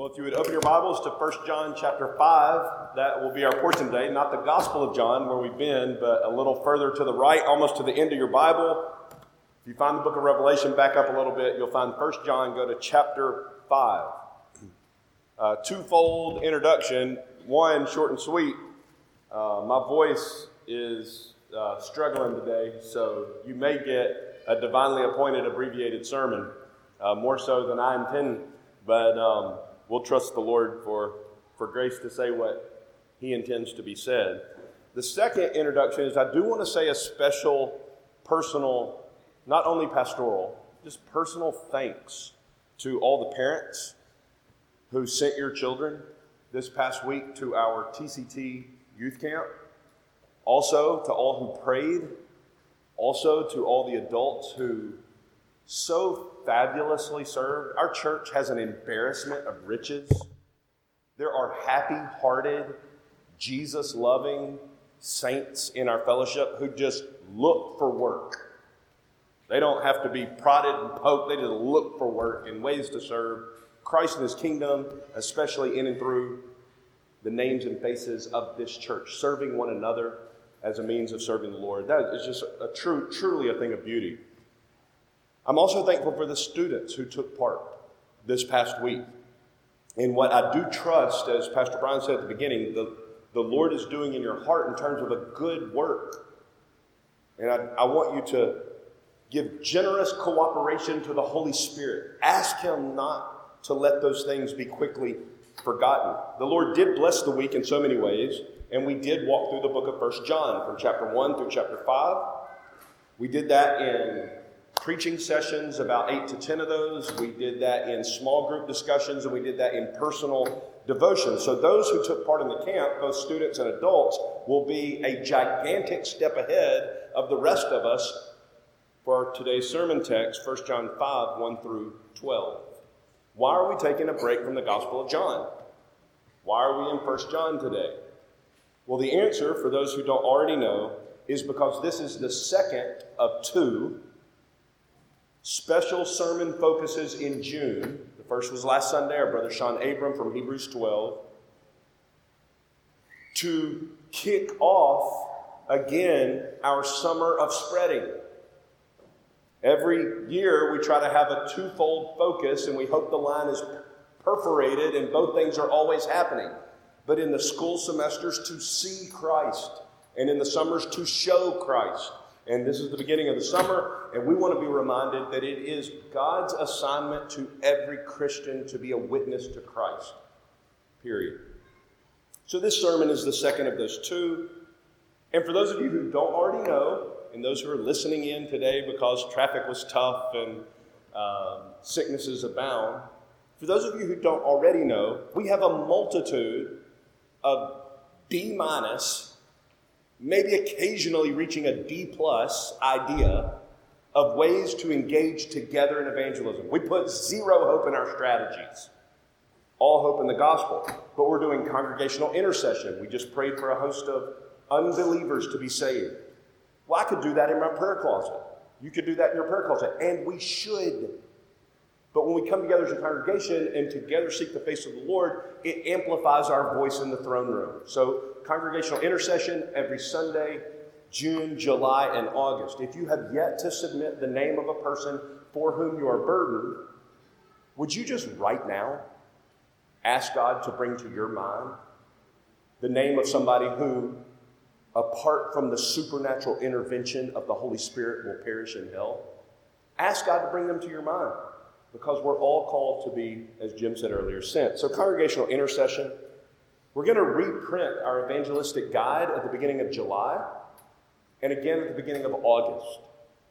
Well, if you would open your Bibles to 1 John chapter 5, that will be our portion today. Not the Gospel of John, where we've been, but a little further to the right, almost to the end of your Bible. If you find the book of Revelation, back up a little bit, you'll find 1 John, go to chapter 5. Uh, twofold introduction. One, short and sweet. Uh, my voice is uh, struggling today, so you may get a divinely appointed abbreviated sermon, uh, more so than I intend. But um, we'll trust the Lord for, for grace to say what He intends to be said. The second introduction is I do want to say a special, personal, not only pastoral, just personal thanks to all the parents who sent your children this past week to our TCT youth camp. Also, to all who prayed. Also, to all the adults who so fabulously served. Our church has an embarrassment of riches. There are happy hearted, Jesus loving saints in our fellowship who just look for work. They don't have to be prodded and poked, they just look for work and ways to serve Christ and His kingdom, especially in and through the names and faces of this church, serving one another as a means of serving the Lord. That is just a true, truly a thing of beauty. I'm also thankful for the students who took part this past week. And what I do trust, as Pastor Brian said at the beginning, the, the Lord is doing in your heart in terms of a good work. And I, I want you to give generous cooperation to the Holy Spirit. Ask Him not to let those things be quickly forgotten. The Lord did bless the week in so many ways, and we did walk through the book of First John from chapter 1 through chapter 5. We did that in preaching sessions, about eight to ten of those. We did that in small group discussions, and we did that in personal devotion. So, those who took part in the camp, both students and adults, will be a gigantic step ahead of the rest of us for today's sermon text, 1 John 5 1 through 12. Why are we taking a break from the Gospel of John? Why are we in 1 John today? Well, the answer, for those who don't already know, is because this is the second of two special sermon focuses in June. The first was last Sunday, our brother Sean Abram from Hebrews 12. To kick off again our summer of spreading. Every year we try to have a twofold focus, and we hope the line is perforated and both things are always happening. But in the school semesters, to see Christ, and in the summers, to show Christ. And this is the beginning of the summer, and we want to be reminded that it is God's assignment to every Christian to be a witness to Christ. Period. So, this sermon is the second of those two. And for those of you who don't already know, and those who are listening in today because traffic was tough and um, sicknesses abound, for those of you who don't already know, we have a multitude of D minus maybe occasionally reaching a D plus idea of ways to engage together in evangelism. We put zero hope in our strategies, all hope in the gospel. But we're doing congregational intercession. We just prayed for a host of unbelievers to be saved. Well, I could do that in my prayer closet. You could do that in your prayer closet, and we should. But when we come together as a congregation and together seek the face of the Lord, it amplifies our voice in the throne room. So congregational intercession every Sunday, June, July, and August. If you have yet to submit the name of a person for whom you are burdened, would you just right now ask God to bring to your mind the name of somebody who, apart from the supernatural intervention of the Holy Spirit, will perish in hell? Ask God to bring them to your mind because we're all called to be, as Jim said earlier, sent. So, congregational intercession we're going to reprint our evangelistic guide at the beginning of July and again at the beginning of August.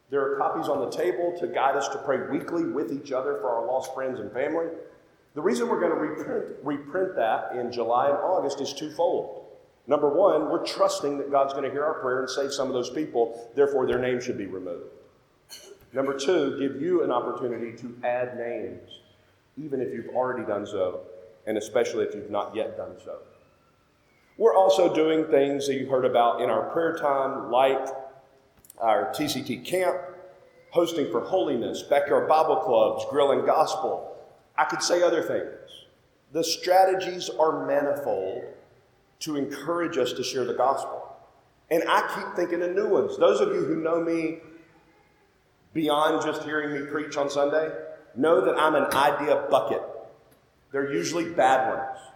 There are copies on the table to guide us to pray weekly with each other for our lost friends and family. The reason we're going to reprint, reprint that in July and August is twofold. Number one, we're trusting that God's going to hear our prayer and save some of those people, therefore, their name should be removed. Number two, give you an opportunity to add names, even if you've already done so, and especially if you've not yet done so. We're also doing things that you heard about in our prayer time, like our TCT camp, hosting for holiness, backyard Bible clubs, grilling gospel. I could say other things. the strategies are manifold to encourage us to share the gospel. And I keep thinking of new ones. Those of you who know me beyond just hearing me preach on Sunday know that I'm an idea bucket. They're usually bad ones.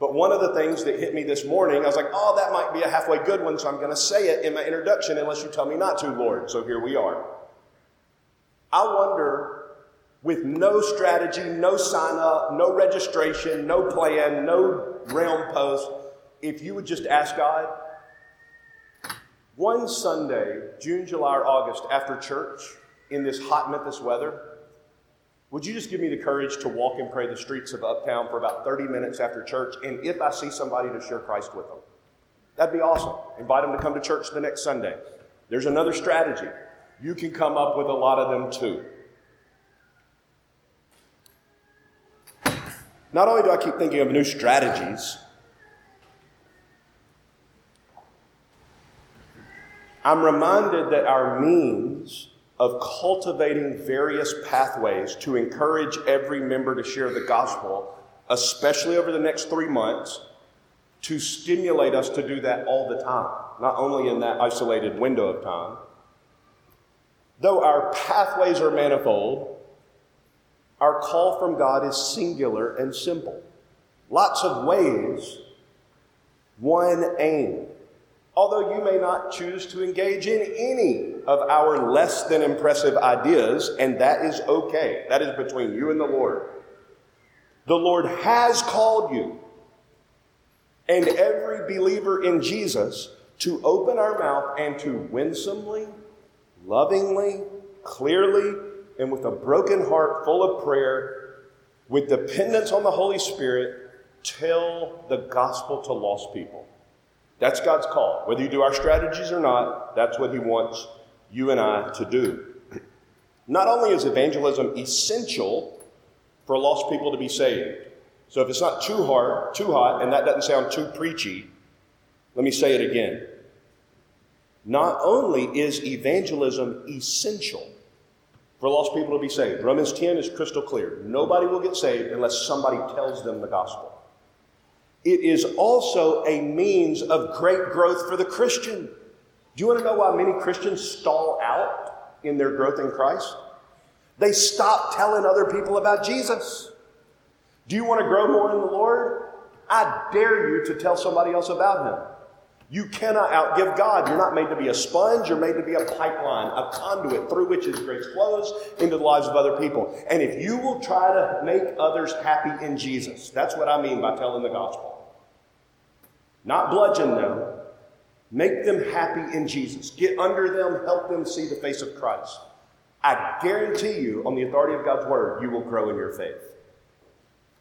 But one of the things that hit me this morning, I was like, oh, that might be a halfway good one, so I'm going to say it in my introduction unless you tell me not to, Lord. So here we are. I wonder, with no strategy, no sign up, no registration, no plan, no realm post, if you would just ask God, one Sunday, June, July, or August, after church, in this hot Memphis weather, would you just give me the courage to walk and pray the streets of Uptown for about 30 minutes after church? And if I see somebody to share Christ with them, that'd be awesome. Invite them to come to church the next Sunday. There's another strategy. You can come up with a lot of them too. Not only do I keep thinking of new strategies, I'm reminded that our means of cultivating various pathways to encourage every member to share the gospel, especially over the next three months, to stimulate us to do that all the time, not only in that isolated window of time. Though our pathways are manifold, our call from God is singular and simple. Lots of ways, one aim. Although you may not choose to engage in any of our less than impressive ideas, and that is okay. That is between you and the Lord. The Lord has called you and every believer in Jesus to open our mouth and to winsomely, lovingly, clearly, and with a broken heart full of prayer, with dependence on the Holy Spirit, tell the gospel to lost people. That's God's call. Whether you do our strategies or not, that's what He wants you and I to do. Not only is evangelism essential for lost people to be saved, so if it's not too hard, too hot, and that doesn't sound too preachy, let me say it again. Not only is evangelism essential for lost people to be saved, Romans 10 is crystal clear. Nobody will get saved unless somebody tells them the gospel. It is also a means of great growth for the Christian. Do you want to know why many Christians stall out in their growth in Christ? They stop telling other people about Jesus. Do you want to grow more in the Lord? I dare you to tell somebody else about Him. You cannot outgive God. You're not made to be a sponge. You're made to be a pipeline, a conduit through which His grace flows into the lives of other people. And if you will try to make others happy in Jesus, that's what I mean by telling the gospel. Not bludgeon them, make them happy in Jesus. Get under them, help them see the face of Christ. I guarantee you, on the authority of God's word, you will grow in your faith.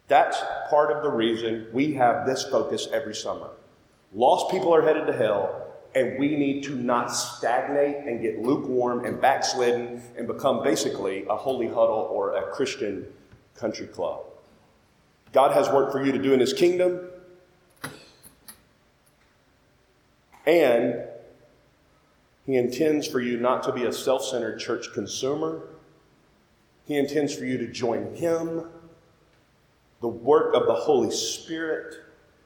That's part of the reason we have this focus every summer. Lost people are headed to hell, and we need to not stagnate and get lukewarm and backslidden and become basically a holy huddle or a Christian country club. God has work for you to do in His kingdom, and He intends for you not to be a self centered church consumer. He intends for you to join Him, the work of the Holy Spirit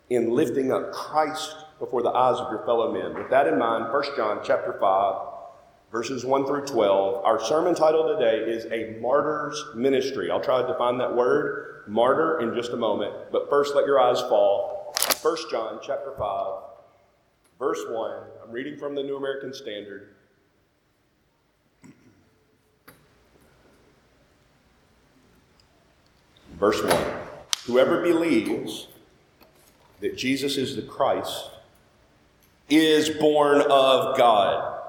in lifting up Christ before the eyes of your fellow men. With that in mind, 1 John chapter 5, verses 1 through 12. Our sermon title today is A Martyr's Ministry. I'll try to define that word, martyr, in just a moment. But first, let your eyes fall. 1 John chapter 5, verse 1. I'm reading from the New American Standard. Verse 1 Whoever believes that Jesus is the Christ is born of God.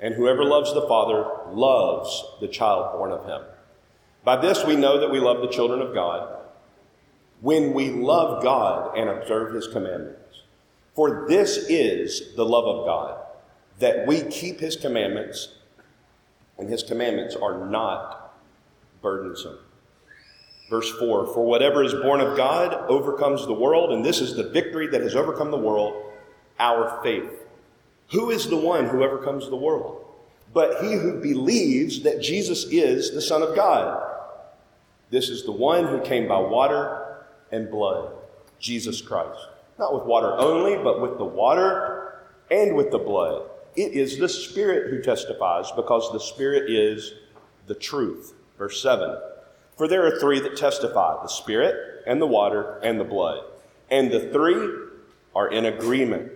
And whoever loves the Father loves the child born of him. By this we know that we love the children of God when we love God and observe his commandments. For this is the love of God, that we keep his commandments, and his commandments are not burdensome. Verse 4 For whatever is born of God overcomes the world, and this is the victory that has overcome the world, our faith. Who is the one who overcomes the world? But he who believes that Jesus is the Son of God. This is the one who came by water and blood, Jesus Christ. Not with water only, but with the water and with the blood. It is the Spirit who testifies because the Spirit is the truth. Verse 7 For there are three that testify the Spirit, and the water, and the blood. And the three are in agreement.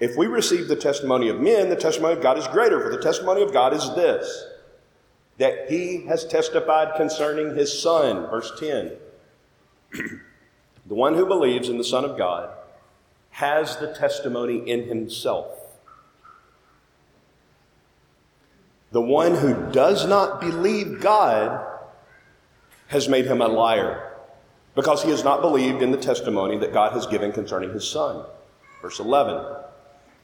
If we receive the testimony of men, the testimony of God is greater, for the testimony of God is this that he has testified concerning his Son. Verse 10 The one who believes in the Son of God has the testimony in himself. The one who does not believe God has made him a liar because he has not believed in the testimony that God has given concerning his Son. Verse 11.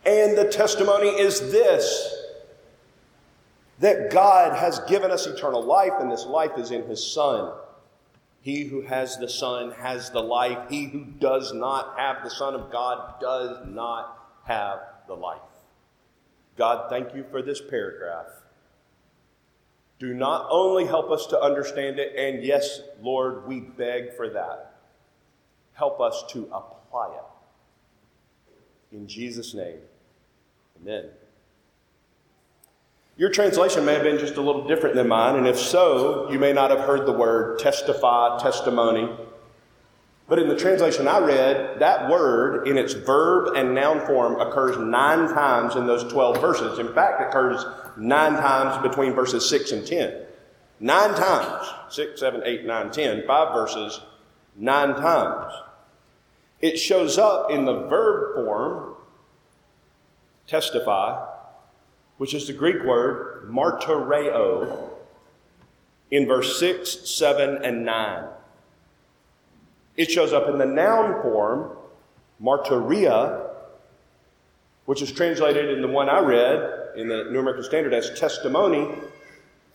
And the testimony is this that God has given us eternal life, and this life is in his Son. He who has the Son has the life. He who does not have the Son of God does not have the life. God, thank you for this paragraph. Do not only help us to understand it, and yes, Lord, we beg for that. Help us to apply it. In Jesus' name, amen. Your translation may have been just a little different than mine, and if so, you may not have heard the word testify, testimony. But in the translation I read, that word in its verb and noun form occurs nine times in those 12 verses. In fact, it occurs nine times between verses 6 and 10. Nine times. 6, 7, 8, 9, 10. Five verses, nine times. It shows up in the verb form, testify, which is the Greek word martyreo, in verse 6, 7, and 9. It shows up in the noun form, martyria, which is translated in the one I read in the New American Standard as testimony,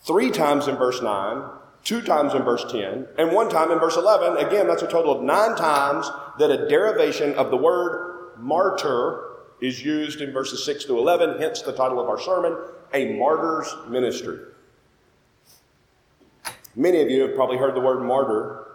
three times in verse 9, two times in verse 10, and one time in verse 11. Again, that's a total of nine times that a derivation of the word martyr is used in verses 6 to 11, hence the title of our sermon, A Martyr's Ministry. Many of you have probably heard the word martyr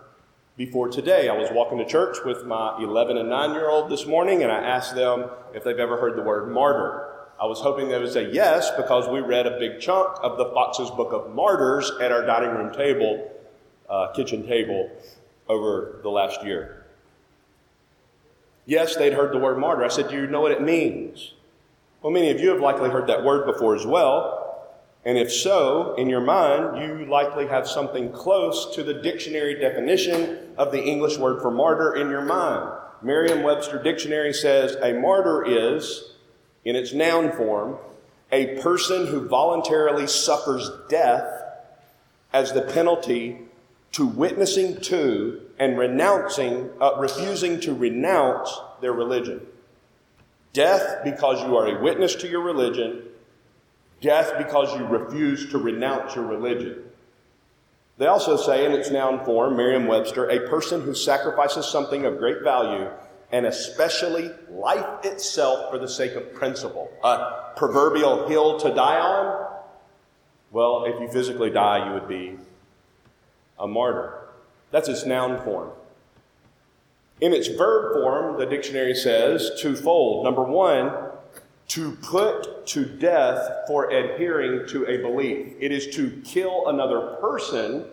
before today. I was walking to church with my 11 and 9 year old this morning, and I asked them if they've ever heard the word martyr. I was hoping they would say yes because we read a big chunk of the Fox's Book of Martyrs at our dining room table, uh, kitchen table, over the last year. Yes, they'd heard the word martyr. I said, Do you know what it means? Well, many of you have likely heard that word before as well. And if so, in your mind, you likely have something close to the dictionary definition of the English word for martyr in your mind. Merriam Webster Dictionary says a martyr is, in its noun form, a person who voluntarily suffers death as the penalty to witnessing to and renouncing, uh, refusing to renounce their religion. Death because you are a witness to your religion Death because you refuse to renounce your religion. They also say in its noun form, Merriam Webster, a person who sacrifices something of great value and especially life itself for the sake of principle. A proverbial hill to die on? Well, if you physically die, you would be a martyr. That's its noun form. In its verb form, the dictionary says twofold. Number one, to put to death for adhering to a belief. It is to kill another person,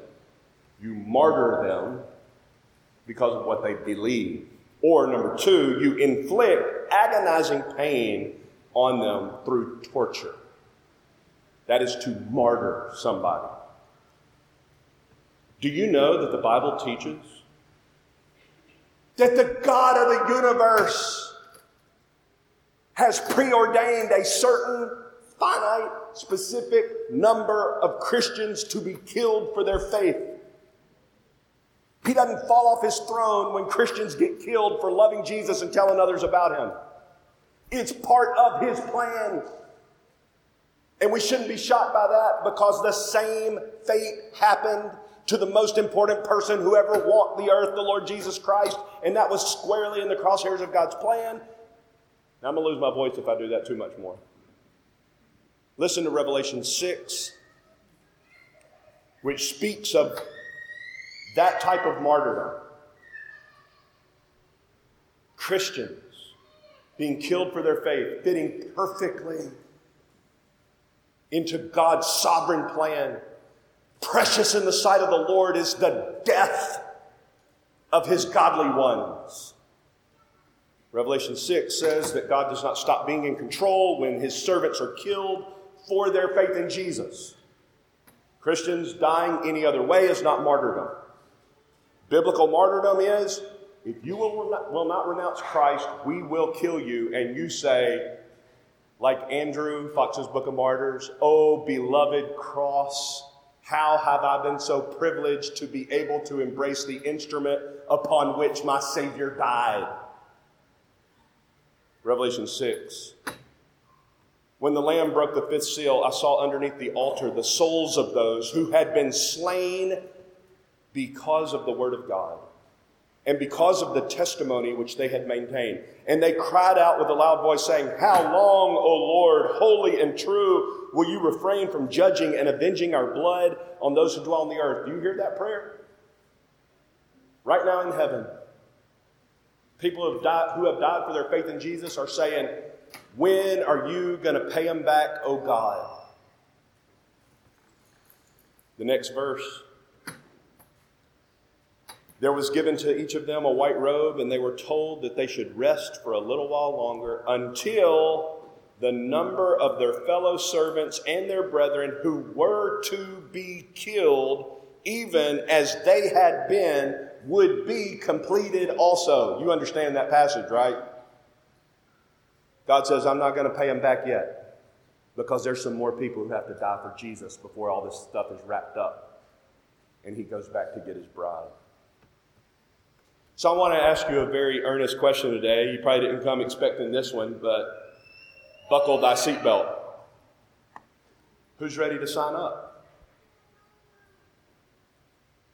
you martyr them because of what they believe. Or number two, you inflict agonizing pain on them through torture. That is to martyr somebody. Do you know that the Bible teaches that the God of the universe has preordained a certain finite, specific number of Christians to be killed for their faith. He doesn't fall off his throne when Christians get killed for loving Jesus and telling others about him. It's part of his plan. And we shouldn't be shocked by that because the same fate happened to the most important person who ever walked the earth, the Lord Jesus Christ, and that was squarely in the crosshairs of God's plan. Now, I'm going to lose my voice if I do that too much more. Listen to Revelation 6, which speaks of that type of martyrdom. Christians being killed for their faith, fitting perfectly into God's sovereign plan. Precious in the sight of the Lord is the death of his godly ones. Revelation 6 says that God does not stop being in control when his servants are killed for their faith in Jesus. Christians dying any other way is not martyrdom. Biblical martyrdom is if you will not, will not renounce Christ, we will kill you. And you say, like Andrew, Fox's Book of Martyrs, Oh, beloved cross, how have I been so privileged to be able to embrace the instrument upon which my Savior died? Revelation 6. When the Lamb broke the fifth seal, I saw underneath the altar the souls of those who had been slain because of the Word of God and because of the testimony which they had maintained. And they cried out with a loud voice, saying, How long, O Lord, holy and true, will you refrain from judging and avenging our blood on those who dwell on the earth? Do you hear that prayer? Right now in heaven, people who have died, who have died for their faith in Jesus are saying, When are you going to pay them back, O God? The next verse. There was given to each of them a white robe, and they were told that they should rest for a little while longer until the number of their fellow servants and their brethren who were to be killed, even as they had been, would be completed also. You understand that passage, right? God says, I'm not going to pay them back yet because there's some more people who have to die for Jesus before all this stuff is wrapped up. And he goes back to get his bride. So I want to ask you a very earnest question today. You probably didn't come expecting this one, but buckle thy seatbelt. Who's ready to sign up?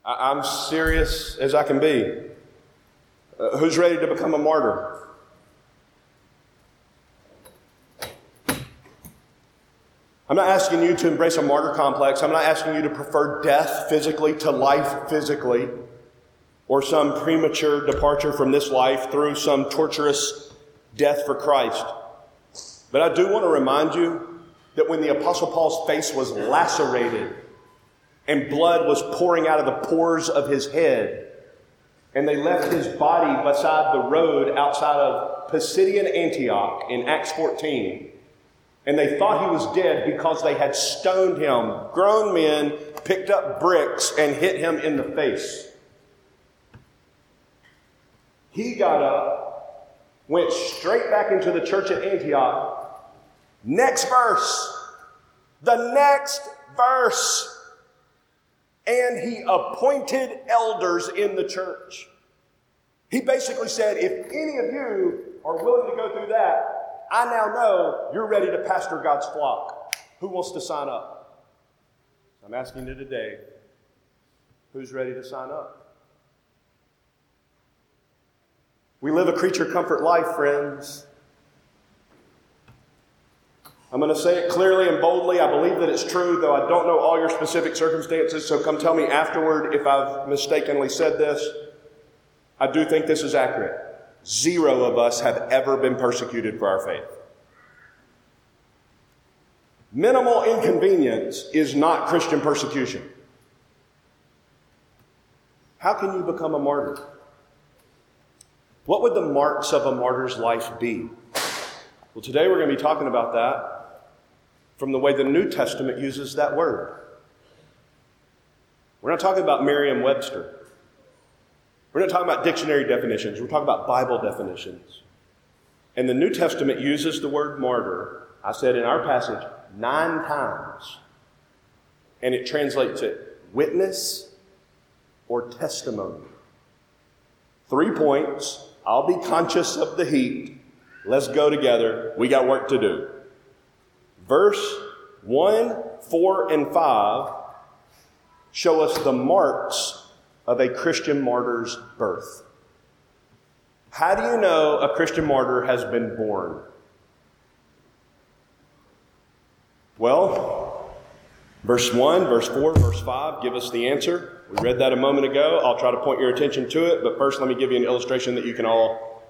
I- am serious as I can be. Uh, who's ready to become a martyr? I'm not asking you to embrace a martyr complex. I'm not asking you to prefer death physically to life physically or some premature departure from this life through some torturous death for Christ. But I do want to remind you that when the Apostle Paul's face was lacerated and blood was pouring out of the pores of his head, and they left his body beside the road outside of Pisidian Antioch in Acts 14, and they thought he was dead because they had stoned him. Grown men picked up bricks and hit him in the face. He got up, went straight back into the church at Antioch. Next verse. The next verse. And he appointed elders in the church. He basically said, if any of you are willing to go through that, I now know you're ready to pastor God's flock. Who wants to sign up? I'm asking you today, who's ready to sign up? We live a creature comfort life, friends. I'm going to say it clearly and boldly. I believe that it's true, though I don't know all your specific circumstances, so come tell me afterward if I've mistakenly said this. I do think this is accurate. Zero of us have ever been persecuted for our faith. Minimal inconvenience is not Christian persecution. How can you become a martyr? What would the marks of a martyr's life be? Well, today we're going to be talking about that from the way the New Testament uses that word. We're not talking about Merriam Webster. We're not talking about dictionary definitions. We're talking about Bible definitions. And the New Testament uses the word martyr, I said in our passage, nine times. And it translates it witness or testimony. Three points I'll be conscious of the heat. Let's go together. We got work to do. Verse 1, 4, and 5 show us the marks of a Christian martyr's birth. How do you know a Christian martyr has been born? Well, verse 1, verse 4, verse 5 give us the answer. We read that a moment ago. I'll try to point your attention to it, but first let me give you an illustration that you can all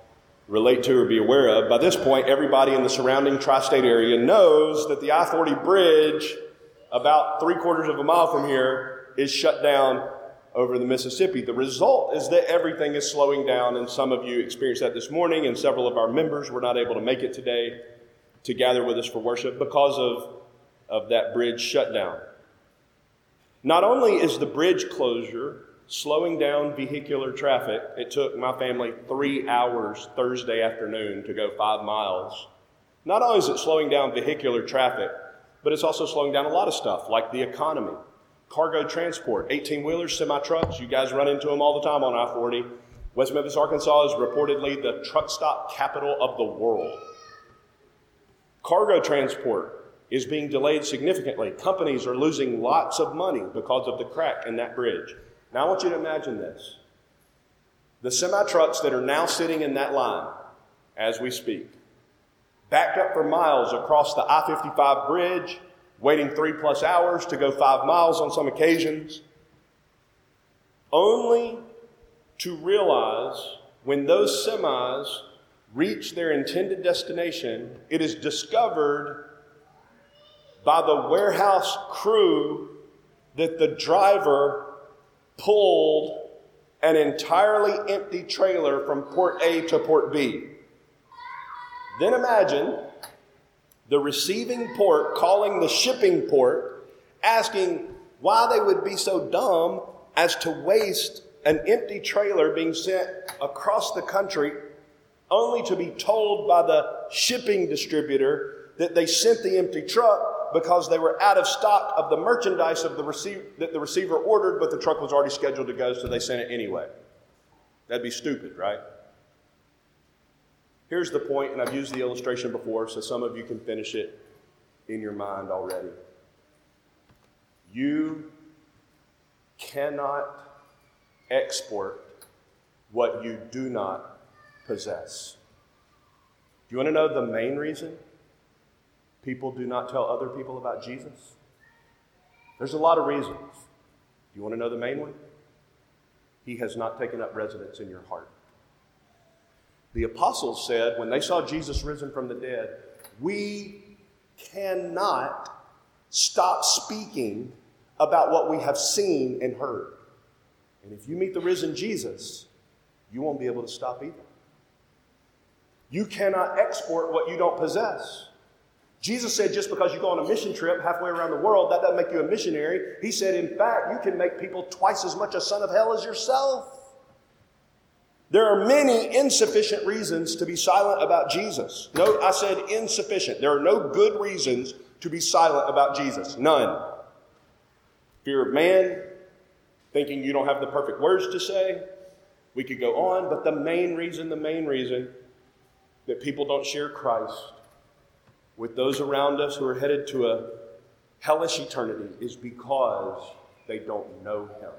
relate to or be aware of. By this point, everybody in the surrounding tri state area knows that the I 40 bridge, about three quarters of a mile from here, is shut down over the Mississippi. The result is that everything is slowing down, and some of you experienced that this morning, and several of our members were not able to make it today to gather with us for worship because of, of that bridge shutdown. Not only is the bridge closure slowing down vehicular traffic, it took my family three hours Thursday afternoon to go five miles. Not only is it slowing down vehicular traffic, but it's also slowing down a lot of stuff like the economy, cargo transport, 18 wheelers, semi trucks. You guys run into them all the time on I 40. West Memphis, Arkansas is reportedly the truck stop capital of the world. Cargo transport is being delayed significantly. Companies are losing lots of money because of the crack in that bridge. Now, I want you to imagine this. The semi trucks that are now sitting in that line as we speak, backed up for miles across the I 55 bridge, waiting three plus hours to go five miles on some occasions, only to realize when those semis reach their intended destination, it is discovered by the warehouse crew that the driver pulled an entirely empty trailer from port A to port B. Then imagine the receiving port calling the shipping port, asking why they would be so dumb as to waste an empty trailer being sent across the country only to be told by the shipping distributor that they sent the empty truck because they were out of stock of the merchandise of the receiver, that the receiver ordered, but the truck was already scheduled to go, so they sent it anyway. That'd be stupid, right? Here's the point, and I've used the illustration before, so some of you can finish it in your mind already. You cannot export what you do not possess. Do you want to know the main reason people do not tell other people about Jesus? There's a lot of reasons. Do you want to know the main one? He has not taken up residence in your heart. The apostles said when they saw Jesus risen from the dead, we cannot stop speaking about what we have seen and heard. And if you meet the risen Jesus, you won't be able to stop either. You cannot export what you don't possess. Jesus said just because you go on a mission trip halfway around the world, that doesn't make you a missionary. He said, in fact, you can make people twice as much a son of hell as yourself. There are many insufficient reasons to be silent about Jesus. Note, I said insufficient. There are no good reasons to be silent about Jesus. None. Fear of man, thinking you don't have the perfect words to say. We could go on, but the main reason, the main reason that people don't share Christ with those around us who are headed to a hellish eternity is because they don't know Him.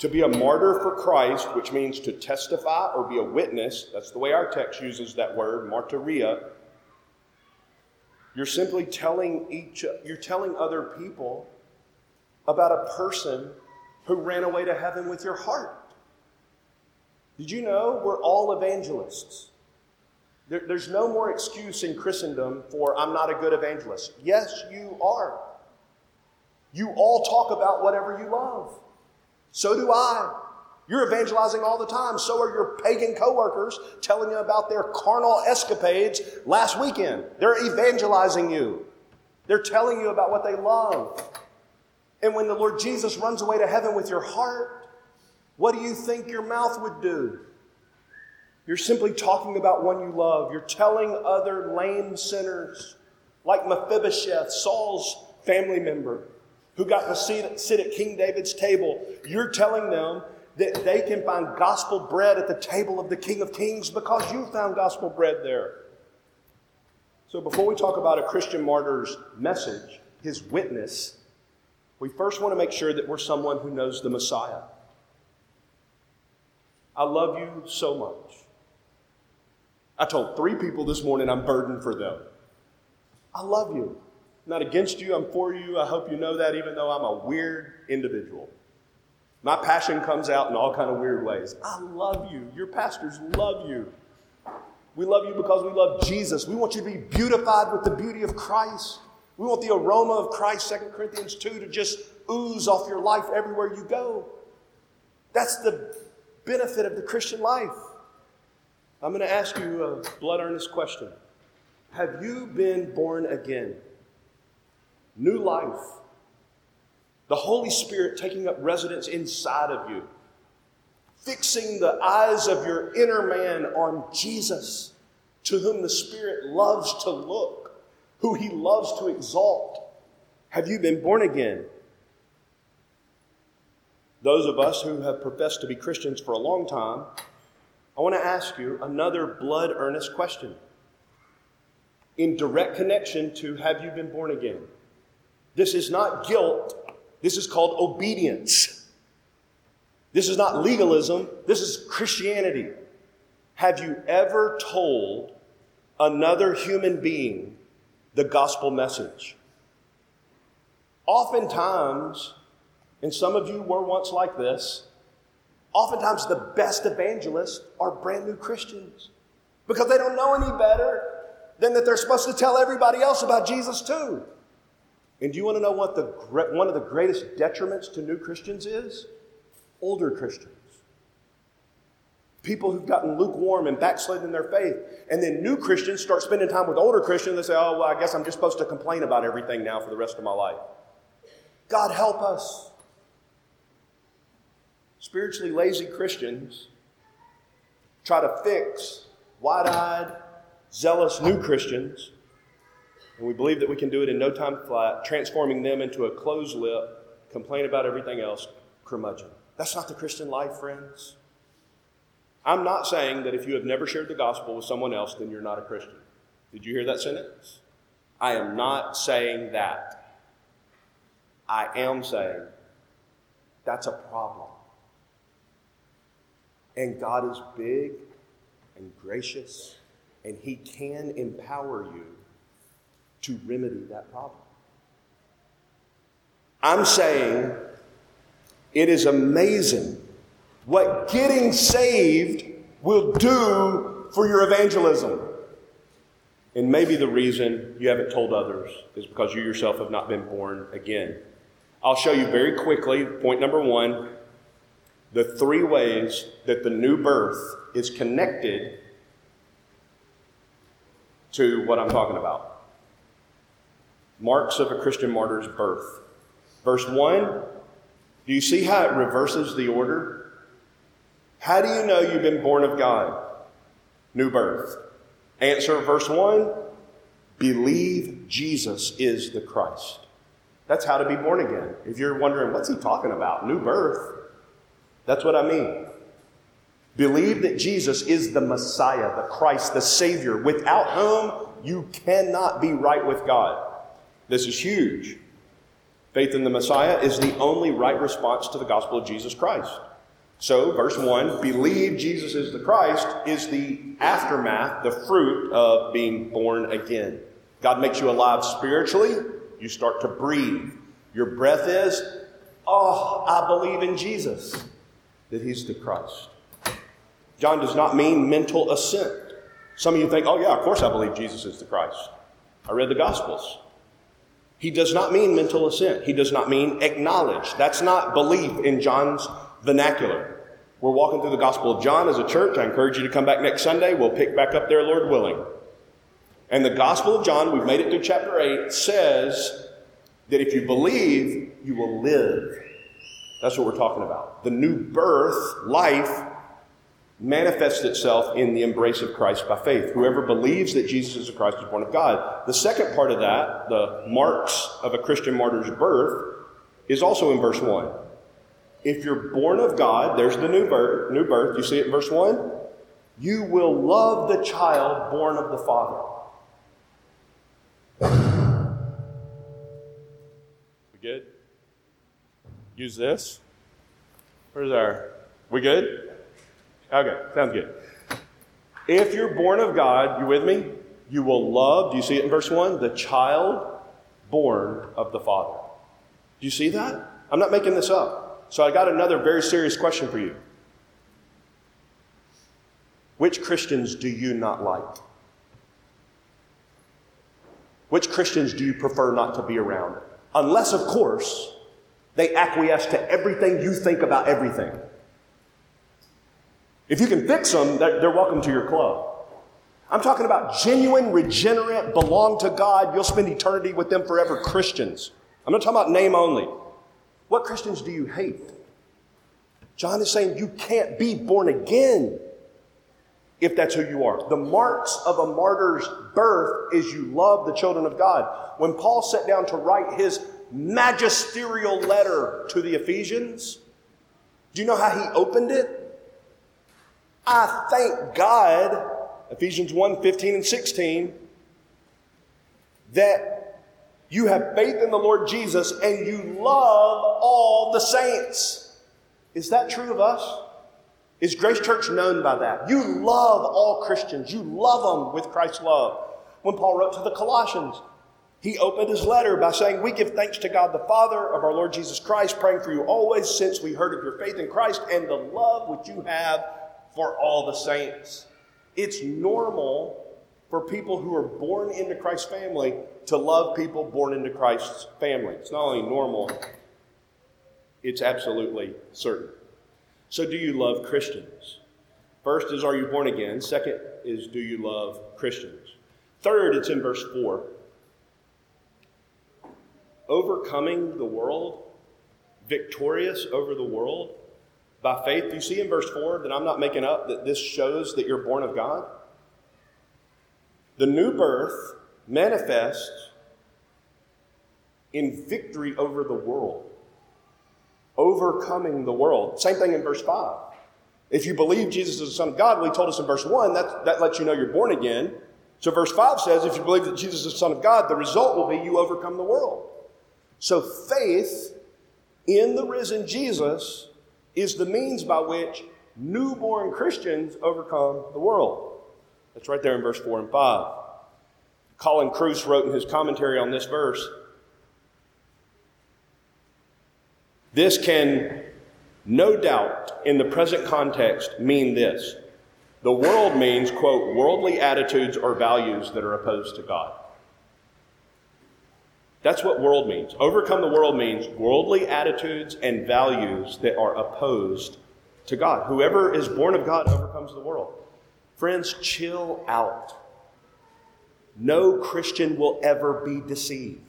To be a martyr for Christ, which means to testify or be a witness, that's the way our text uses that word, martyria. You're simply telling each you're telling other people about a person who ran away to heaven with your heart. Did you know we're all evangelists? There, there's no more excuse in Christendom for I'm not a good evangelist. Yes, you are. You all talk about whatever you love. So do I. You're evangelizing all the time. So are your pagan coworkers telling you about their carnal escapades last weekend. They're evangelizing you. They're telling you about what they love. And when the Lord Jesus runs away to heaven with your heart, what do you think your mouth would do? You're simply talking about one you love. You're telling other lame sinners, like Mephibosheth, Saul's family member, who got to sit at King David's table. You're telling them that they can find gospel bread at the table of the King of Kings because you found gospel bread there. So before we talk about a Christian martyr's message, his witness, we first want to make sure that we're someone who knows the Messiah. I love you so much. I told three people this morning I'm burdened for them. I love you. I'm not against you, I'm for you. I hope you know that, even though I'm a weird individual. My passion comes out in all kind of weird ways. I love you. Your pastors love you. We love you because we love Jesus. We want you to be beautified with the beauty of Christ. We want the aroma of Christ, 2 Corinthians 2, to just ooze off your life everywhere you go. That's the benefit of the Christian life. I'm going to ask you a blood earnest question Have you been born again? New life. The Holy Spirit taking up residence inside of you, fixing the eyes of your inner man on Jesus, to whom the Spirit loves to look, who he loves to exalt. Have you been born again? Those of us who have professed to be Christians for a long time, I want to ask you another blood earnest question in direct connection to have you been born again? This is not guilt, this is called obedience. This is not legalism, this is Christianity. Have you ever told another human being the gospel message? Oftentimes, and some of you were once like this, oftentimes the best evangelists are brand new Christians because they don't know any better than that they're supposed to tell everybody else about Jesus too. And do you want to know what the, one of the greatest detriments to new Christians is? Older Christians. People who've gotten lukewarm and backslidden in their faith. And then new Christians start spending time with older Christians. They say, oh, well, I guess I'm just supposed to complain about everything now for the rest of my life. God help us. Spiritually lazy Christians try to fix wide eyed, zealous new Christians and we believe that we can do it in no time flat, transforming them into a closed lip, complain about everything else, curmudgeon. That's not the Christian life, friends. I'm not saying that if you have never shared the gospel with someone else, then you're not a Christian. Did you hear that sentence? I am not saying that. I am saying that's a problem. And God is big and gracious, and He can empower you to remedy that problem. I'm saying it is amazing what getting saved will do for your evangelism. And maybe the reason you haven't told others is because you yourself have not been born again. I'll show you very quickly, point number one, the three ways that the new birth is connected to what I'm talking about marks of a Christian martyr's birth. Verse 1, do you see how it reverses the order? How do you know you've been born of God? New birth. Answer, verse 1 believe Jesus is the Christ. That's how to be born again. If you're wondering, what's he talking about? New birth. That's what I mean. Believe that Jesus is the Messiah, the Christ, the Savior, without whom you cannot be right with God. This is huge. Faith in the Messiah is the only right response to the gospel of Jesus Christ. So, verse 1 believe Jesus is the Christ is the aftermath, the fruit of being born again. God makes you alive spiritually, you start to breathe. Your breath is, oh, I believe in Jesus, that he's the Christ. John does not mean mental assent. Some of you think, oh, yeah, of course I believe Jesus is the Christ. I read the Gospels. He does not mean mental assent. He does not mean acknowledge. That's not belief in John's vernacular. We're walking through the Gospel of John as a church. I encourage you to come back next Sunday. We'll pick back up there, Lord willing. And the Gospel of John, we've made it through chapter 8, says that if you believe, you will live. That's what we're talking about. The new birth, life, manifests itself in the embrace of Christ by faith. Whoever believes that Jesus is the Christ is born of God. The second part of that, the marks of a Christian martyr's birth, is also in verse 1. If you're born of God, there's the new birth, new birth. You see it in verse 1? You will love the child born of the Father. Use this. Where's our. We good? Okay, sounds good. If you're born of God, you with me? You will love, do you see it in verse 1? The child born of the Father. Do you see that? I'm not making this up. So I got another very serious question for you. Which Christians do you not like? Which Christians do you prefer not to be around? Unless, of course, they acquiesce to everything you think about everything. If you can fix them, they're welcome to your club. I'm talking about genuine, regenerate, belong to God, you'll spend eternity with them forever Christians. I'm not talking about name only. What Christians do you hate? John is saying you can't be born again if that's who you are. The marks of a martyr's birth is you love the children of God. When Paul sat down to write his magisterial letter to the Ephesians, do you know how he opened it? I thank God, Ephesians 1 15 and 16, that you have faith in the Lord Jesus and you love all the saints. Is that true of us? Is Grace Church known by that? You love all Christians. You love them with Christ's love. When Paul wrote to the Colossians, he opened his letter by saying, We give thanks to God the Father of our Lord Jesus Christ, praying for you always since we heard of your faith in Christ and the love which you have for all the saints. It's normal for people who are born into Christ's family to love people born into Christ's family. It's not only normal, it's absolutely certain. So, do you love Christians? First is, are you born again? Second is, do you love Christians? Third, it's in verse 4. Overcoming the world, victorious over the world by faith. You see in verse 4 that I'm not making up that this shows that you're born of God? The new birth manifests in victory over the world overcoming the world. Same thing in verse 5. If you believe Jesus is the Son of God, well, he told us in verse 1, that, that lets you know you're born again. So verse 5 says, if you believe that Jesus is the Son of God, the result will be you overcome the world. So faith in the risen Jesus is the means by which newborn Christians overcome the world. That's right there in verse 4 and 5. Colin Kruse wrote in his commentary on this verse This can, no doubt, in the present context, mean this. The world means, quote, worldly attitudes or values that are opposed to God. That's what world means. Overcome the world means worldly attitudes and values that are opposed to God. Whoever is born of God overcomes the world. Friends, chill out. No Christian will ever be deceived.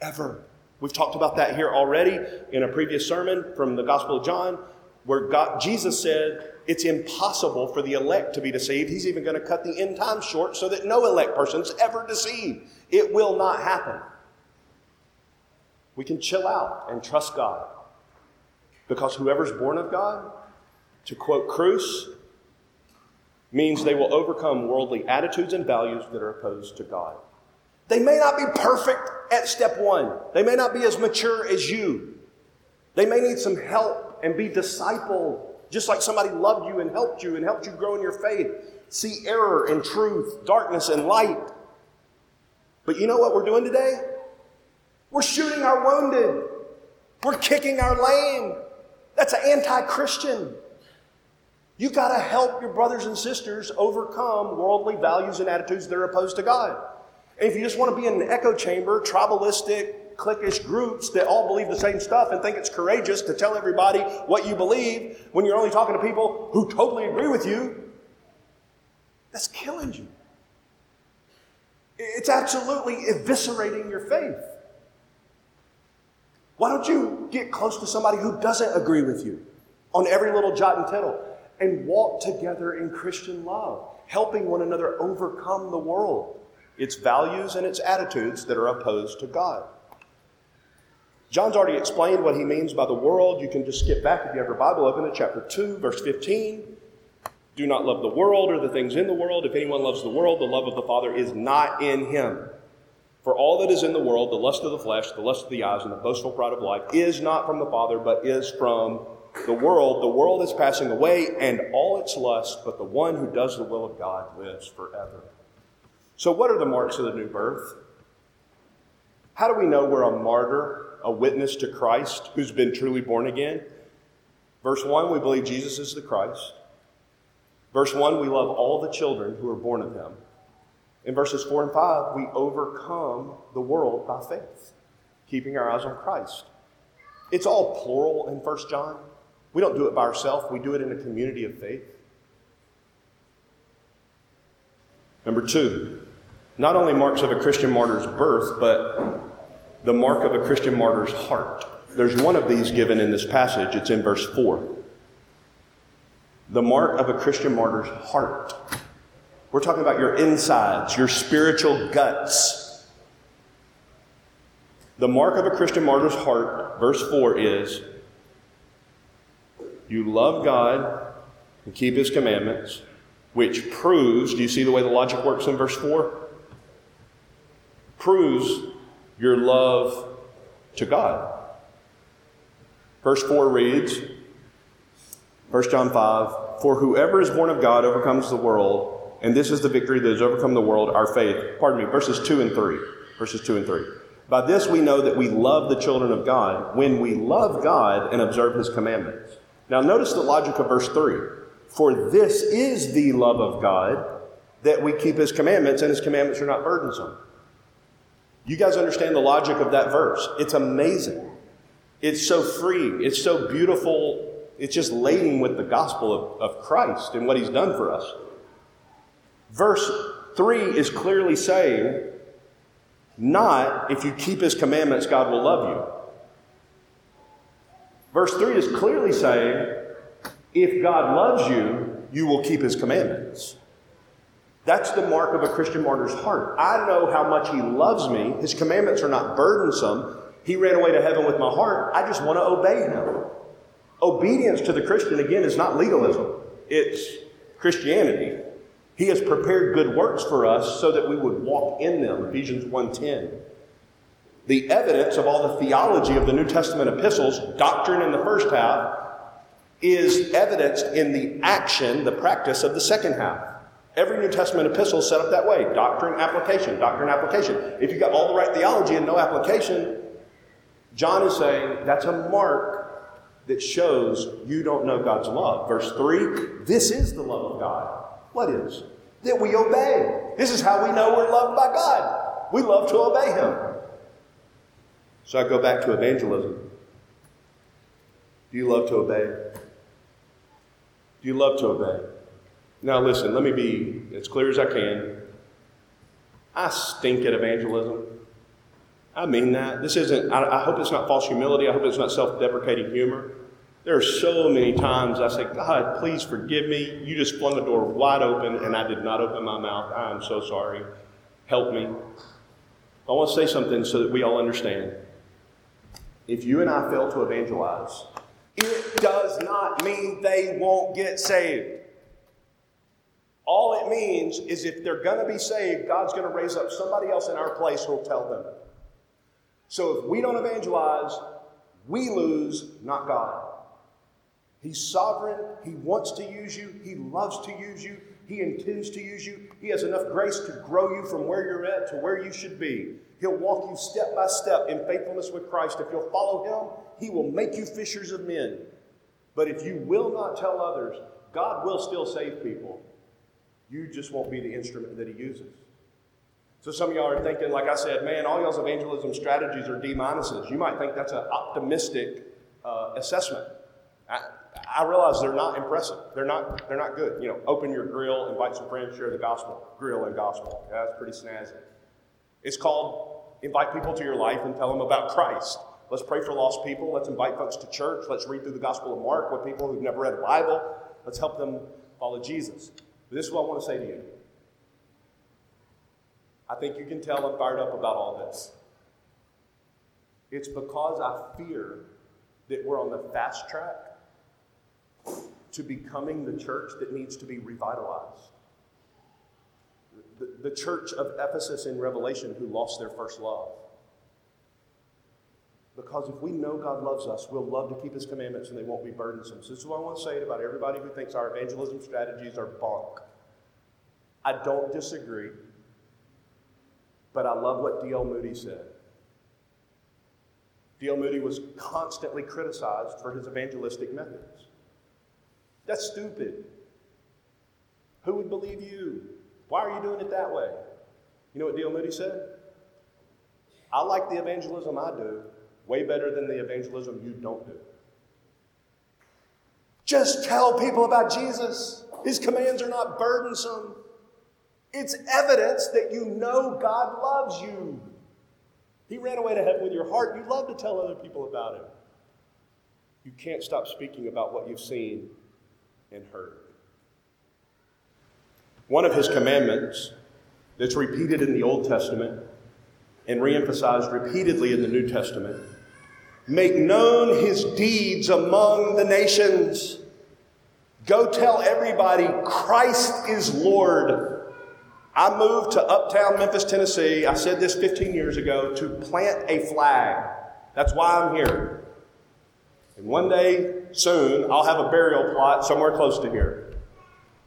Ever. We've talked about that here already in a previous sermon from the Gospel of John, where God, Jesus said it's impossible for the elect to be deceived. He's even going to cut the end time short so that no elect person's ever deceived. It will not happen. We can chill out and trust God. Because whoever's born of God, to quote Kruse, means they will overcome worldly attitudes and values that are opposed to God. They may not be perfect at step one. They may not be as mature as you. They may need some help and be discipled, just like somebody loved you and helped you and helped you grow in your faith. See error and truth, darkness and light. But you know what we're doing today? We're shooting our wounded. We're kicking our lame. That's an anti Christian. You got to help your brothers and sisters overcome worldly values and attitudes that are opposed to God. And if you just want to be in an echo chamber, tribalistic, cliquish groups that all believe the same stuff and think it's courageous to tell everybody what you believe when you're only talking to people who totally agree with you, that's killing you. It's absolutely eviscerating your faith. Why don't you get close to somebody who doesn't agree with you on every little jot and tittle and walk together in Christian love, helping one another overcome the world? its values and its attitudes that are opposed to God. John's already explained what he means by the world. You can just skip back if you have your Bible open to chapter 2, verse 15. Do not love the world or the things in the world. If anyone loves the world, the love of the Father is not in him. For all that is in the world, the lust of the flesh, the lust of the eyes, and the boastful pride of life, is not from the Father, but is from the world. The world is passing away and all its lust, but the one who does the will of God lives forever. So, what are the marks of the new birth? How do we know we're a martyr, a witness to Christ who's been truly born again? Verse 1, we believe Jesus is the Christ. Verse 1, we love all the children who are born of him. In verses 4 and 5, we overcome the world by faith, keeping our eyes on Christ. It's all plural in 1 John. We don't do it by ourselves, we do it in a community of faith. Number two, not only marks of a Christian martyr's birth, but the mark of a Christian martyr's heart. There's one of these given in this passage. It's in verse 4. The mark of a Christian martyr's heart. We're talking about your insides, your spiritual guts. The mark of a Christian martyr's heart, verse 4, is you love God and keep his commandments, which proves, do you see the way the logic works in verse 4? Proves your love to God. Verse 4 reads, 1 John 5, For whoever is born of God overcomes the world, and this is the victory that has overcome the world, our faith. Pardon me, verses 2 and 3. Verses 2 and 3. By this we know that we love the children of God when we love God and observe his commandments. Now notice the logic of verse 3. For this is the love of God that we keep his commandments, and his commandments are not burdensome. You guys understand the logic of that verse? It's amazing. It's so free. It's so beautiful. It's just laden with the gospel of, of Christ and what he's done for us. Verse 3 is clearly saying, not if you keep his commandments, God will love you. Verse 3 is clearly saying, if God loves you, you will keep his commandments. That's the mark of a Christian martyr's heart. I know how much he loves me. His commandments are not burdensome. He ran away to heaven with my heart. I just want to obey him. Obedience to the Christian, again, is not legalism, it's Christianity. He has prepared good works for us so that we would walk in them. Ephesians 1:10. The evidence of all the theology of the New Testament epistles, doctrine in the first half, is evidenced in the action, the practice of the second half. Every New Testament epistle is set up that way doctrine, application, doctrine, application. If you've got all the right theology and no application, John is saying that's a mark that shows you don't know God's love. Verse 3 this is the love of God. What is? That we obey. This is how we know we're loved by God. We love to obey Him. So I go back to evangelism. Do you love to obey? Do you love to obey? Now, listen, let me be as clear as I can. I stink at evangelism. I mean that. This isn't, I, I hope it's not false humility. I hope it's not self deprecating humor. There are so many times I say, God, please forgive me. You just flung the door wide open and I did not open my mouth. I am so sorry. Help me. I want to say something so that we all understand. If you and I fail to evangelize, it does not mean they won't get saved. All it means is if they're going to be saved, God's going to raise up somebody else in our place who will tell them. So if we don't evangelize, we lose, not God. He's sovereign. He wants to use you. He loves to use you. He intends to use you. He has enough grace to grow you from where you're at to where you should be. He'll walk you step by step in faithfulness with Christ. If you'll follow Him, He will make you fishers of men. But if you will not tell others, God will still save people. You just won't be the instrument that He uses. So some of y'all are thinking, like I said, man, all y'all's evangelism strategies are D minuses. You might think that's an optimistic uh, assessment. I, I realize they're not impressive. They're not, they're not good. You know, open your grill, invite some friends, share the gospel. Grill and gospel. Yeah, that's pretty snazzy. It's called invite people to your life and tell them about Christ. Let's pray for lost people. Let's invite folks to church. Let's read through the Gospel of Mark with people who've never read the Bible. Let's help them follow Jesus. But this is what I want to say to you. I think you can tell I'm fired up about all this. It's because I fear that we're on the fast track to becoming the church that needs to be revitalized. The, the church of Ephesus in Revelation who lost their first love. Because if we know God loves us, we'll love to keep His commandments and they won't be burdensome. So, this is what I want to say about everybody who thinks our evangelism strategies are bunk. I don't disagree. But I love what D.L. Moody said. D.L. Moody was constantly criticized for his evangelistic methods. That's stupid. Who would believe you? Why are you doing it that way? You know what D.L. Moody said? I like the evangelism I do way better than the evangelism you don't do. Just tell people about Jesus. His commands are not burdensome. It's evidence that you know God loves you. He ran away to heaven with your heart. You love to tell other people about him. You can't stop speaking about what you've seen and heard. One of his commandments that's repeated in the Old Testament and reemphasized repeatedly in the New Testament make known his deeds among the nations. Go tell everybody Christ is Lord. I moved to uptown Memphis, Tennessee. I said this 15 years ago to plant a flag. That's why I'm here. And one day soon, I'll have a burial plot somewhere close to here.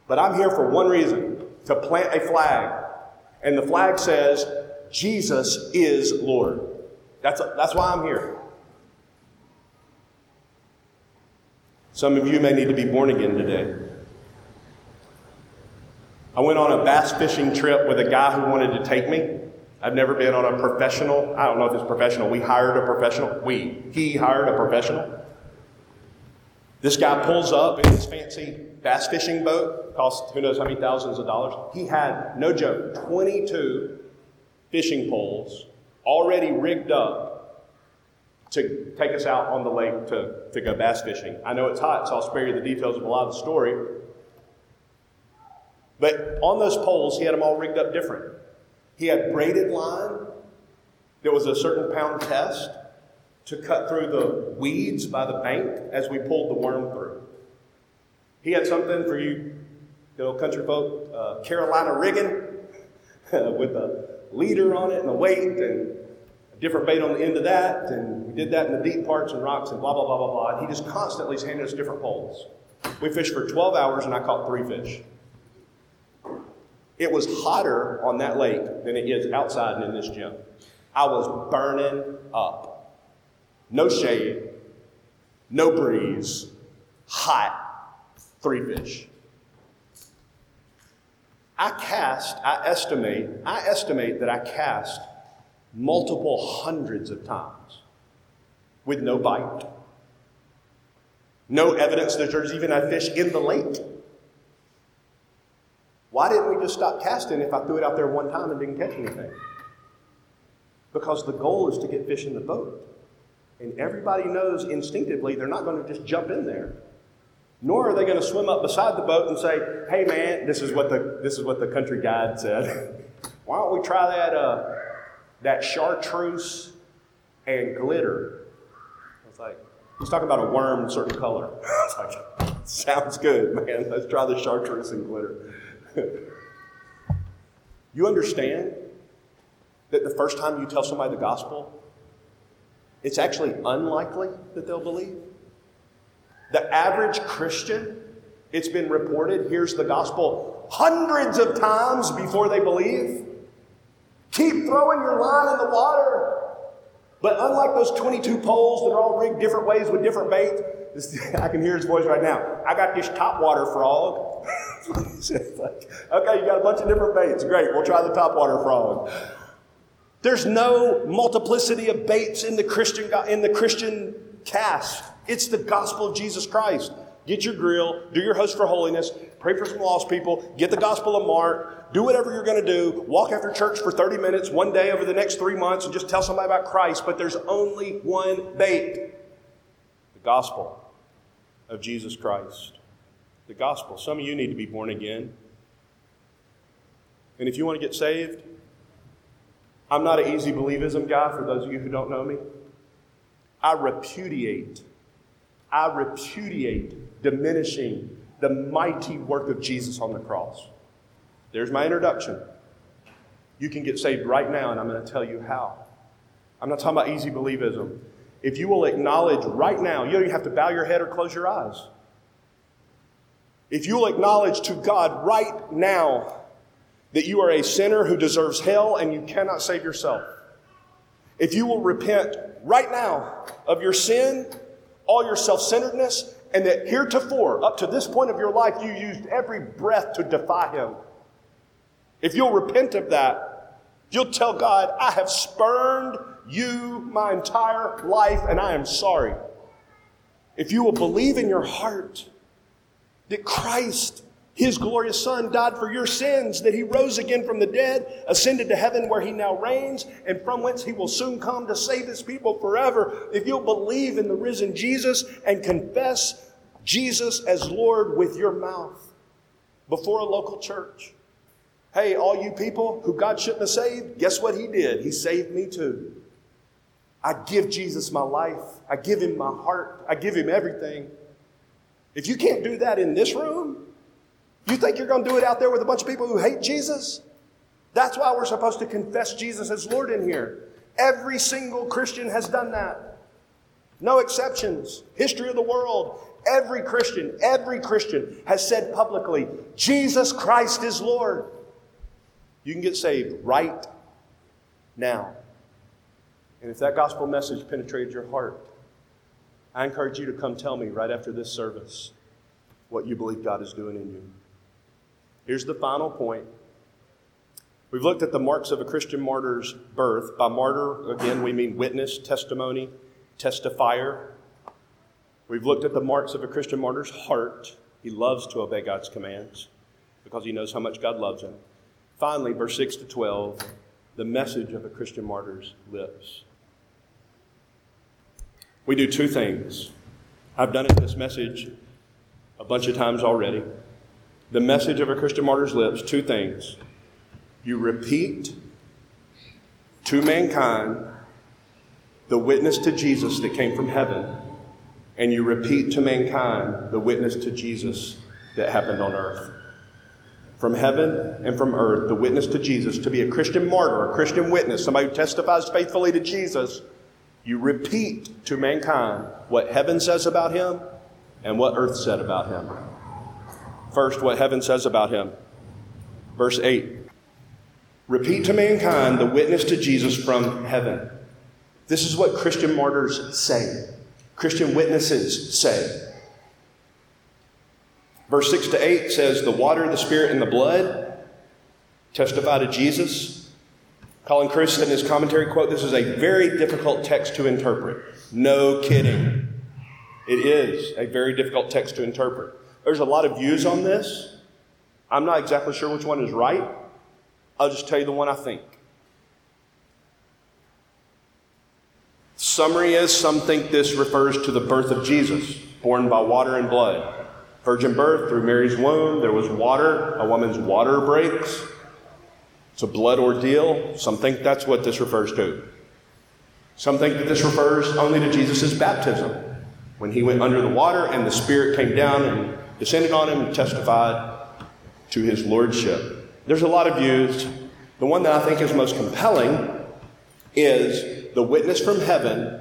But I'm here for one reason to plant a flag. And the flag says, Jesus is Lord. That's, that's why I'm here. Some of you may need to be born again today. I went on a bass fishing trip with a guy who wanted to take me. I've never been on a professional, I don't know if it's professional. We hired a professional. We, he hired a professional. This guy pulls up in his fancy bass fishing boat, cost who knows how many thousands of dollars. He had, no joke, 22 fishing poles already rigged up to take us out on the lake to, to go bass fishing. I know it's hot, so I'll spare you the details of a lot of the story. But on those poles, he had them all rigged up different. He had braided line there was a certain pound test to cut through the weeds by the bank as we pulled the worm through. He had something for you, good old country folk, uh, Carolina rigging with a leader on it and a weight and a different bait on the end of that. And we did that in the deep parts and rocks and blah, blah, blah, blah, blah. And he just constantly handed us different poles. We fished for 12 hours and I caught three fish. It was hotter on that lake than it is outside and in this gym. I was burning up no shade, no breeze, hot, three fish. I cast, I estimate, I estimate that I cast multiple hundreds of times with no bite. No evidence that there's even a fish in the lake. Why didn't we just stop casting if I threw it out there one time and didn't catch anything? Because the goal is to get fish in the boat. And everybody knows instinctively they're not going to just jump in there. Nor are they going to swim up beside the boat and say, hey man, this is what the, this is what the country guide said. Why don't we try that, uh, that chartreuse and glitter? It's like, he's talking about a worm, a certain color. like, sounds good, man. Let's try the chartreuse and glitter. you understand that the first time you tell somebody the gospel, it's actually unlikely that they'll believe. The average Christian, it's been reported, hears the gospel hundreds of times before they believe. Keep throwing your line in the water. But unlike those 22 poles that are all rigged different ways with different baits, I can hear his voice right now. I got this topwater frog. okay, you got a bunch of different baits. Great, we'll try the topwater frog. There's no multiplicity of baits in the Christian, in the Christian cast. It's the gospel of Jesus Christ. Get your grill, do your host for holiness, pray for some lost people, get the gospel of Mark, do whatever you're going to do, walk after church for 30 minutes one day over the next three months and just tell somebody about Christ. But there's only one bait the gospel of Jesus Christ. The gospel. Some of you need to be born again. And if you want to get saved, I'm not an easy believism guy for those of you who don't know me. I repudiate, I repudiate diminishing the mighty work of Jesus on the cross. There's my introduction. You can get saved right now, and I'm going to tell you how. I'm not talking about easy believism. If you will acknowledge right now, you don't even have to bow your head or close your eyes. If you will acknowledge to God right now that you are a sinner who deserves hell and you cannot save yourself. If you will repent right now of your sin, all your self centeredness, and that heretofore, up to this point of your life, you used every breath to defy Him. If you'll repent of that, you'll tell God, I have spurned you my entire life and I am sorry. If you will believe in your heart that Christ, His glorious Son, died for your sins, that He rose again from the dead, ascended to heaven where He now reigns, and from whence He will soon come to save His people forever, if you'll believe in the risen Jesus and confess Jesus as Lord with your mouth before a local church. Hey, all you people who God shouldn't have saved, guess what He did? He saved me too. I give Jesus my life. I give him my heart. I give him everything. If you can't do that in this room, you think you're going to do it out there with a bunch of people who hate Jesus? That's why we're supposed to confess Jesus as Lord in here. Every single Christian has done that. No exceptions. History of the world. Every Christian, every Christian has said publicly, Jesus Christ is Lord. You can get saved right now. And if that gospel message penetrated your heart, I encourage you to come tell me right after this service what you believe God is doing in you. Here's the final point. We've looked at the marks of a Christian martyr's birth. By martyr, again, we mean witness, testimony, testifier. We've looked at the marks of a Christian martyr's heart. He loves to obey God's commands because he knows how much God loves him. Finally, verse 6 to 12, the message of a Christian martyr's lips. We do two things. I've done it this message a bunch of times already. The message of a Christian martyr's lips, two things. You repeat to mankind the witness to Jesus that came from heaven, and you repeat to mankind the witness to Jesus that happened on earth. From heaven and from earth, the witness to Jesus, to be a Christian martyr, a Christian witness, somebody who testifies faithfully to Jesus you repeat to mankind what heaven says about him and what earth said about him. First, what heaven says about him. Verse 8 Repeat to mankind the witness to Jesus from heaven. This is what Christian martyrs say, Christian witnesses say. Verse 6 to 8 says, The water, the Spirit, and the blood testify to Jesus. Colin Kruse in his commentary quote, this is a very difficult text to interpret. No kidding. It is a very difficult text to interpret. There's a lot of views on this. I'm not exactly sure which one is right. I'll just tell you the one I think. Summary is some think this refers to the birth of Jesus, born by water and blood. Virgin birth through Mary's womb, there was water, a woman's water breaks. It's a blood ordeal. Some think that's what this refers to. Some think that this refers only to Jesus' baptism, when he went under the water and the Spirit came down and descended on him and testified to his lordship. There's a lot of views. The one that I think is most compelling is the witness from heaven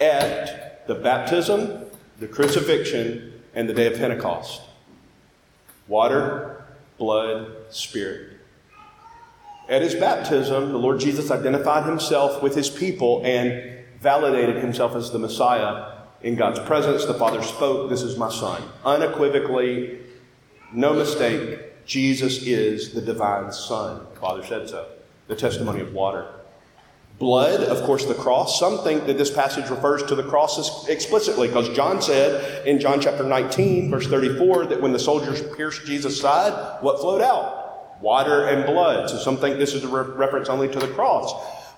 at the baptism, the crucifixion, and the day of Pentecost. Water, blood, spirit. At his baptism, the Lord Jesus identified himself with his people and validated himself as the Messiah in God's presence. The Father spoke, This is my Son. Unequivocally, no mistake, Jesus is the divine Son. The Father said so. The testimony of water. Blood, of course, the cross. Some think that this passage refers to the cross explicitly because John said in John chapter 19, verse 34, that when the soldiers pierced Jesus' side, what flowed out? water and blood. So some think this is a re- reference only to the cross.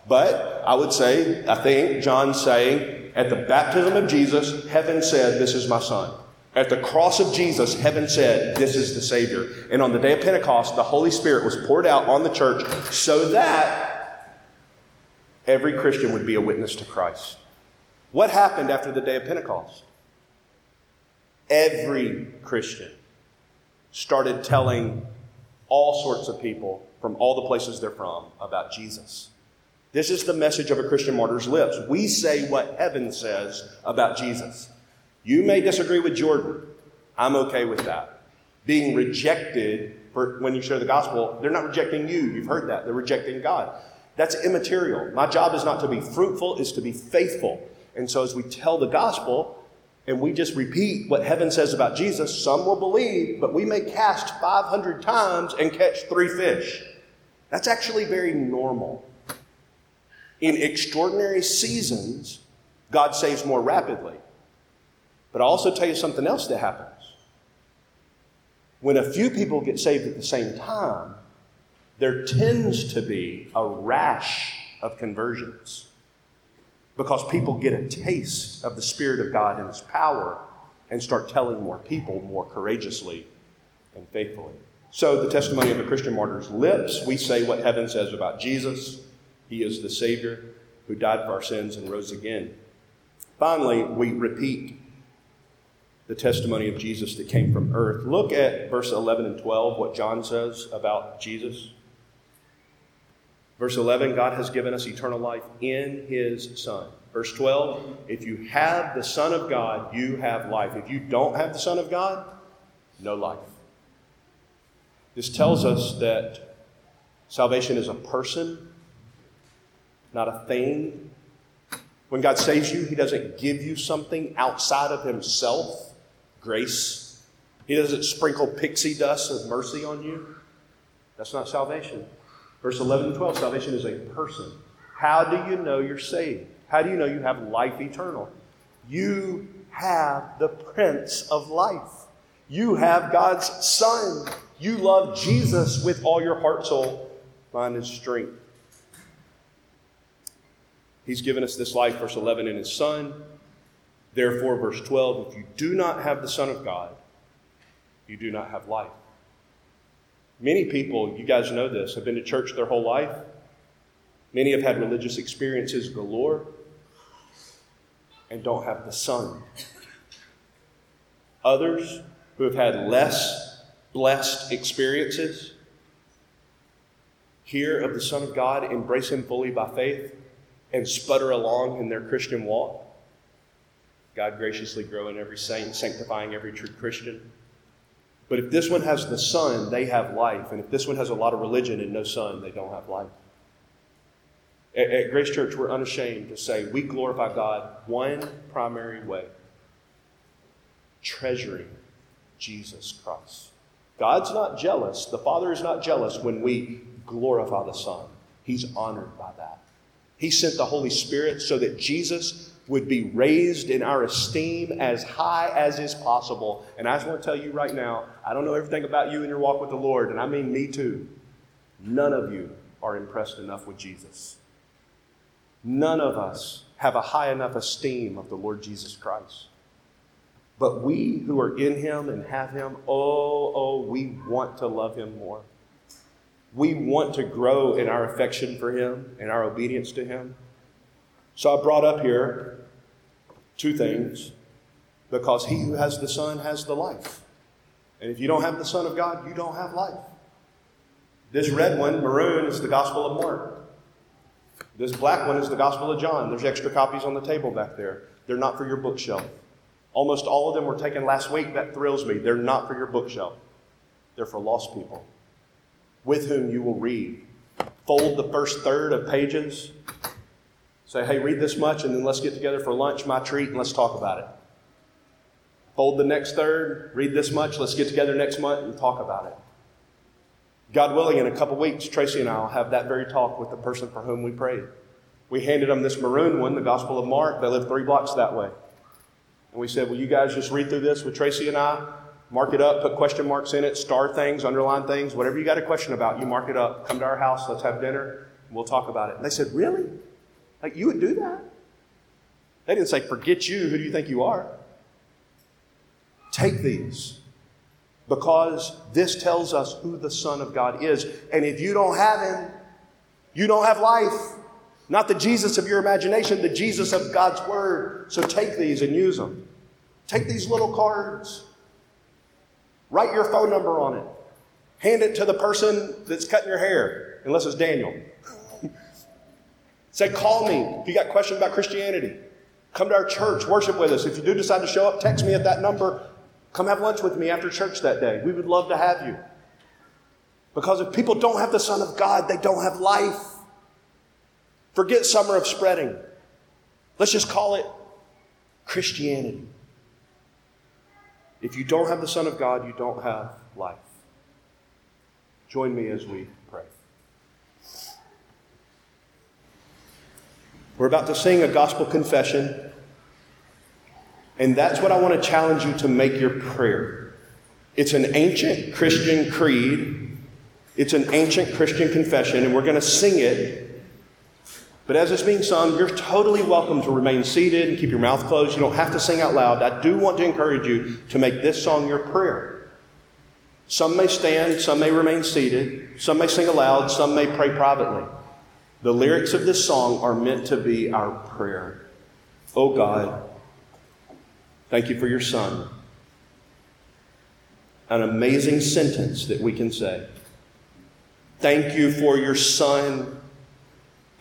But I would say, I think John's saying, at the baptism of Jesus, heaven said, This is my son. At the cross of Jesus, heaven said, This is the Savior. And on the day of Pentecost, the Holy Spirit was poured out on the church so that every Christian would be a witness to Christ. What happened after the day of Pentecost? Every Christian started telling all sorts of people from all the places they're from about Jesus. This is the message of a Christian martyr's lips. We say what heaven says about Jesus. You may disagree with Jordan. I'm okay with that. Being rejected for when you share the gospel, they're not rejecting you. You've heard that. They're rejecting God. That's immaterial. My job is not to be fruitful, is to be faithful. And so as we tell the gospel, and we just repeat what heaven says about Jesus, some will believe, but we may cast 500 times and catch three fish. That's actually very normal. In extraordinary seasons, God saves more rapidly. But I'll also tell you something else that happens. When a few people get saved at the same time, there tends to be a rash of conversions because people get a taste of the Spirit of God and His power and start telling more people more courageously and faithfully. So, the testimony of a Christian martyr's lips, we say what heaven says about Jesus. He is the Savior who died for our sins and rose again. Finally, we repeat the testimony of Jesus that came from earth. Look at verse 11 and 12, what John says about Jesus. Verse 11 God has given us eternal life in his Son. Verse 12 if you have the Son of God, you have life. If you don't have the Son of God, no life. This tells us that salvation is a person, not a thing. When God saves you, He doesn't give you something outside of Himself, grace. He doesn't sprinkle pixie dust of mercy on you. That's not salvation. Verse 11 and 12 salvation is a person. How do you know you're saved? How do you know you have life eternal? You have the Prince of Life. You have God's Son. You love Jesus with all your heart, soul, mind, and strength. He's given us this life, verse 11, in His Son. Therefore, verse 12, if you do not have the Son of God, you do not have life. Many people, you guys know this, have been to church their whole life. Many have had religious experiences galore and don't have the Son. Others who have had less blessed experiences hear of the Son of God, embrace Him fully by faith, and sputter along in their Christian walk. God graciously growing every saint, sanctifying every true Christian. But if this one has the Son, they have life. And if this one has a lot of religion and no Son, they don't have life. At, at Grace Church, we're unashamed to say we glorify God one primary way treasuring Jesus Christ. God's not jealous. The Father is not jealous when we glorify the Son. He's honored by that. He sent the Holy Spirit so that Jesus would be raised in our esteem as high as is possible. And I just want to tell you right now I don't know everything about you and your walk with the Lord, and I mean me too. None of you are impressed enough with Jesus. None of us have a high enough esteem of the Lord Jesus Christ. But we who are in Him and have Him, oh, oh, we want to love Him more. We want to grow in our affection for Him and our obedience to Him. So I brought up here two things because he who has the Son has the life. And if you don't have the Son of God, you don't have life. This red one, maroon, is the Gospel of Mark. This black one is the Gospel of John. There's extra copies on the table back there. They're not for your bookshelf. Almost all of them were taken last week. That thrills me. They're not for your bookshelf, they're for lost people with whom you will read. Fold the first third of pages Say, hey, read this much, and then let's get together for lunch, my treat, and let's talk about it. Fold the next third, read this much, let's get together next month and talk about it. God willing, in a couple weeks, Tracy and I will have that very talk with the person for whom we prayed. We handed them this maroon one, the Gospel of Mark. They live three blocks that way. And we said, Will you guys just read through this with Tracy and I? Mark it up, put question marks in it, star things, underline things, whatever you got a question about, you mark it up. Come to our house, let's have dinner, we'll talk about it. And they said, Really? Like, you would do that? They didn't say, forget you, who do you think you are? Take these because this tells us who the Son of God is. And if you don't have Him, you don't have life. Not the Jesus of your imagination, the Jesus of God's Word. So take these and use them. Take these little cards, write your phone number on it, hand it to the person that's cutting your hair, unless it's Daniel. Say, call me if you got questions about Christianity. Come to our church, worship with us. If you do decide to show up, text me at that number. Come have lunch with me after church that day. We would love to have you. Because if people don't have the Son of God, they don't have life. Forget summer of spreading. Let's just call it Christianity. If you don't have the Son of God, you don't have life. Join me as we pray. We're about to sing a gospel confession, and that's what I want to challenge you to make your prayer. It's an ancient Christian creed, it's an ancient Christian confession, and we're going to sing it but as it's being sung, you're totally welcome to remain seated and keep your mouth closed. You don't have to sing out loud. I do want to encourage you to make this song your prayer. Some may stand, some may remain seated, some may sing aloud, some may pray privately. The lyrics of this song are meant to be our prayer. Oh God, thank you for your Son. An amazing sentence that we can say. Thank you for your Son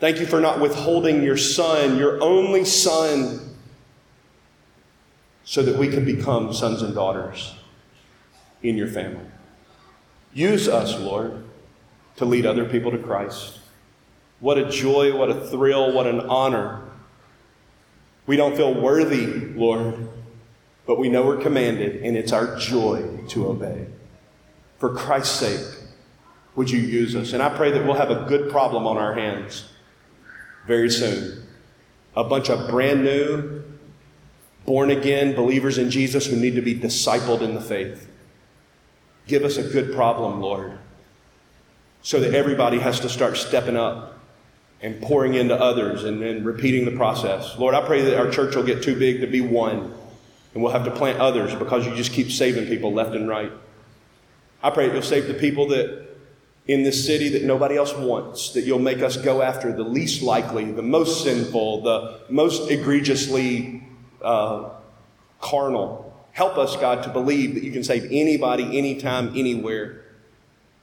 Thank you for not withholding your son, your only son, so that we could become sons and daughters in your family. Use us, Lord, to lead other people to Christ. What a joy, what a thrill, what an honor. We don't feel worthy, Lord, but we know we're commanded, and it's our joy to obey. For Christ's sake, would you use us? And I pray that we'll have a good problem on our hands very soon. A bunch of brand new, born again believers in Jesus who need to be discipled in the faith. Give us a good problem, Lord, so that everybody has to start stepping up and pouring into others and then repeating the process. Lord, I pray that our church will get too big to be one and we'll have to plant others because you just keep saving people left and right. I pray that you'll save the people that in this city that nobody else wants, that you'll make us go after the least likely, the most sinful, the most egregiously uh, carnal. Help us, God, to believe that you can save anybody, anytime, anywhere,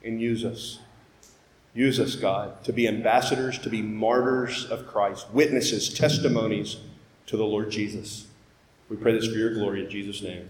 and use us. Use us, God, to be ambassadors, to be martyrs of Christ, witnesses, testimonies to the Lord Jesus. We pray this for your glory in Jesus' name.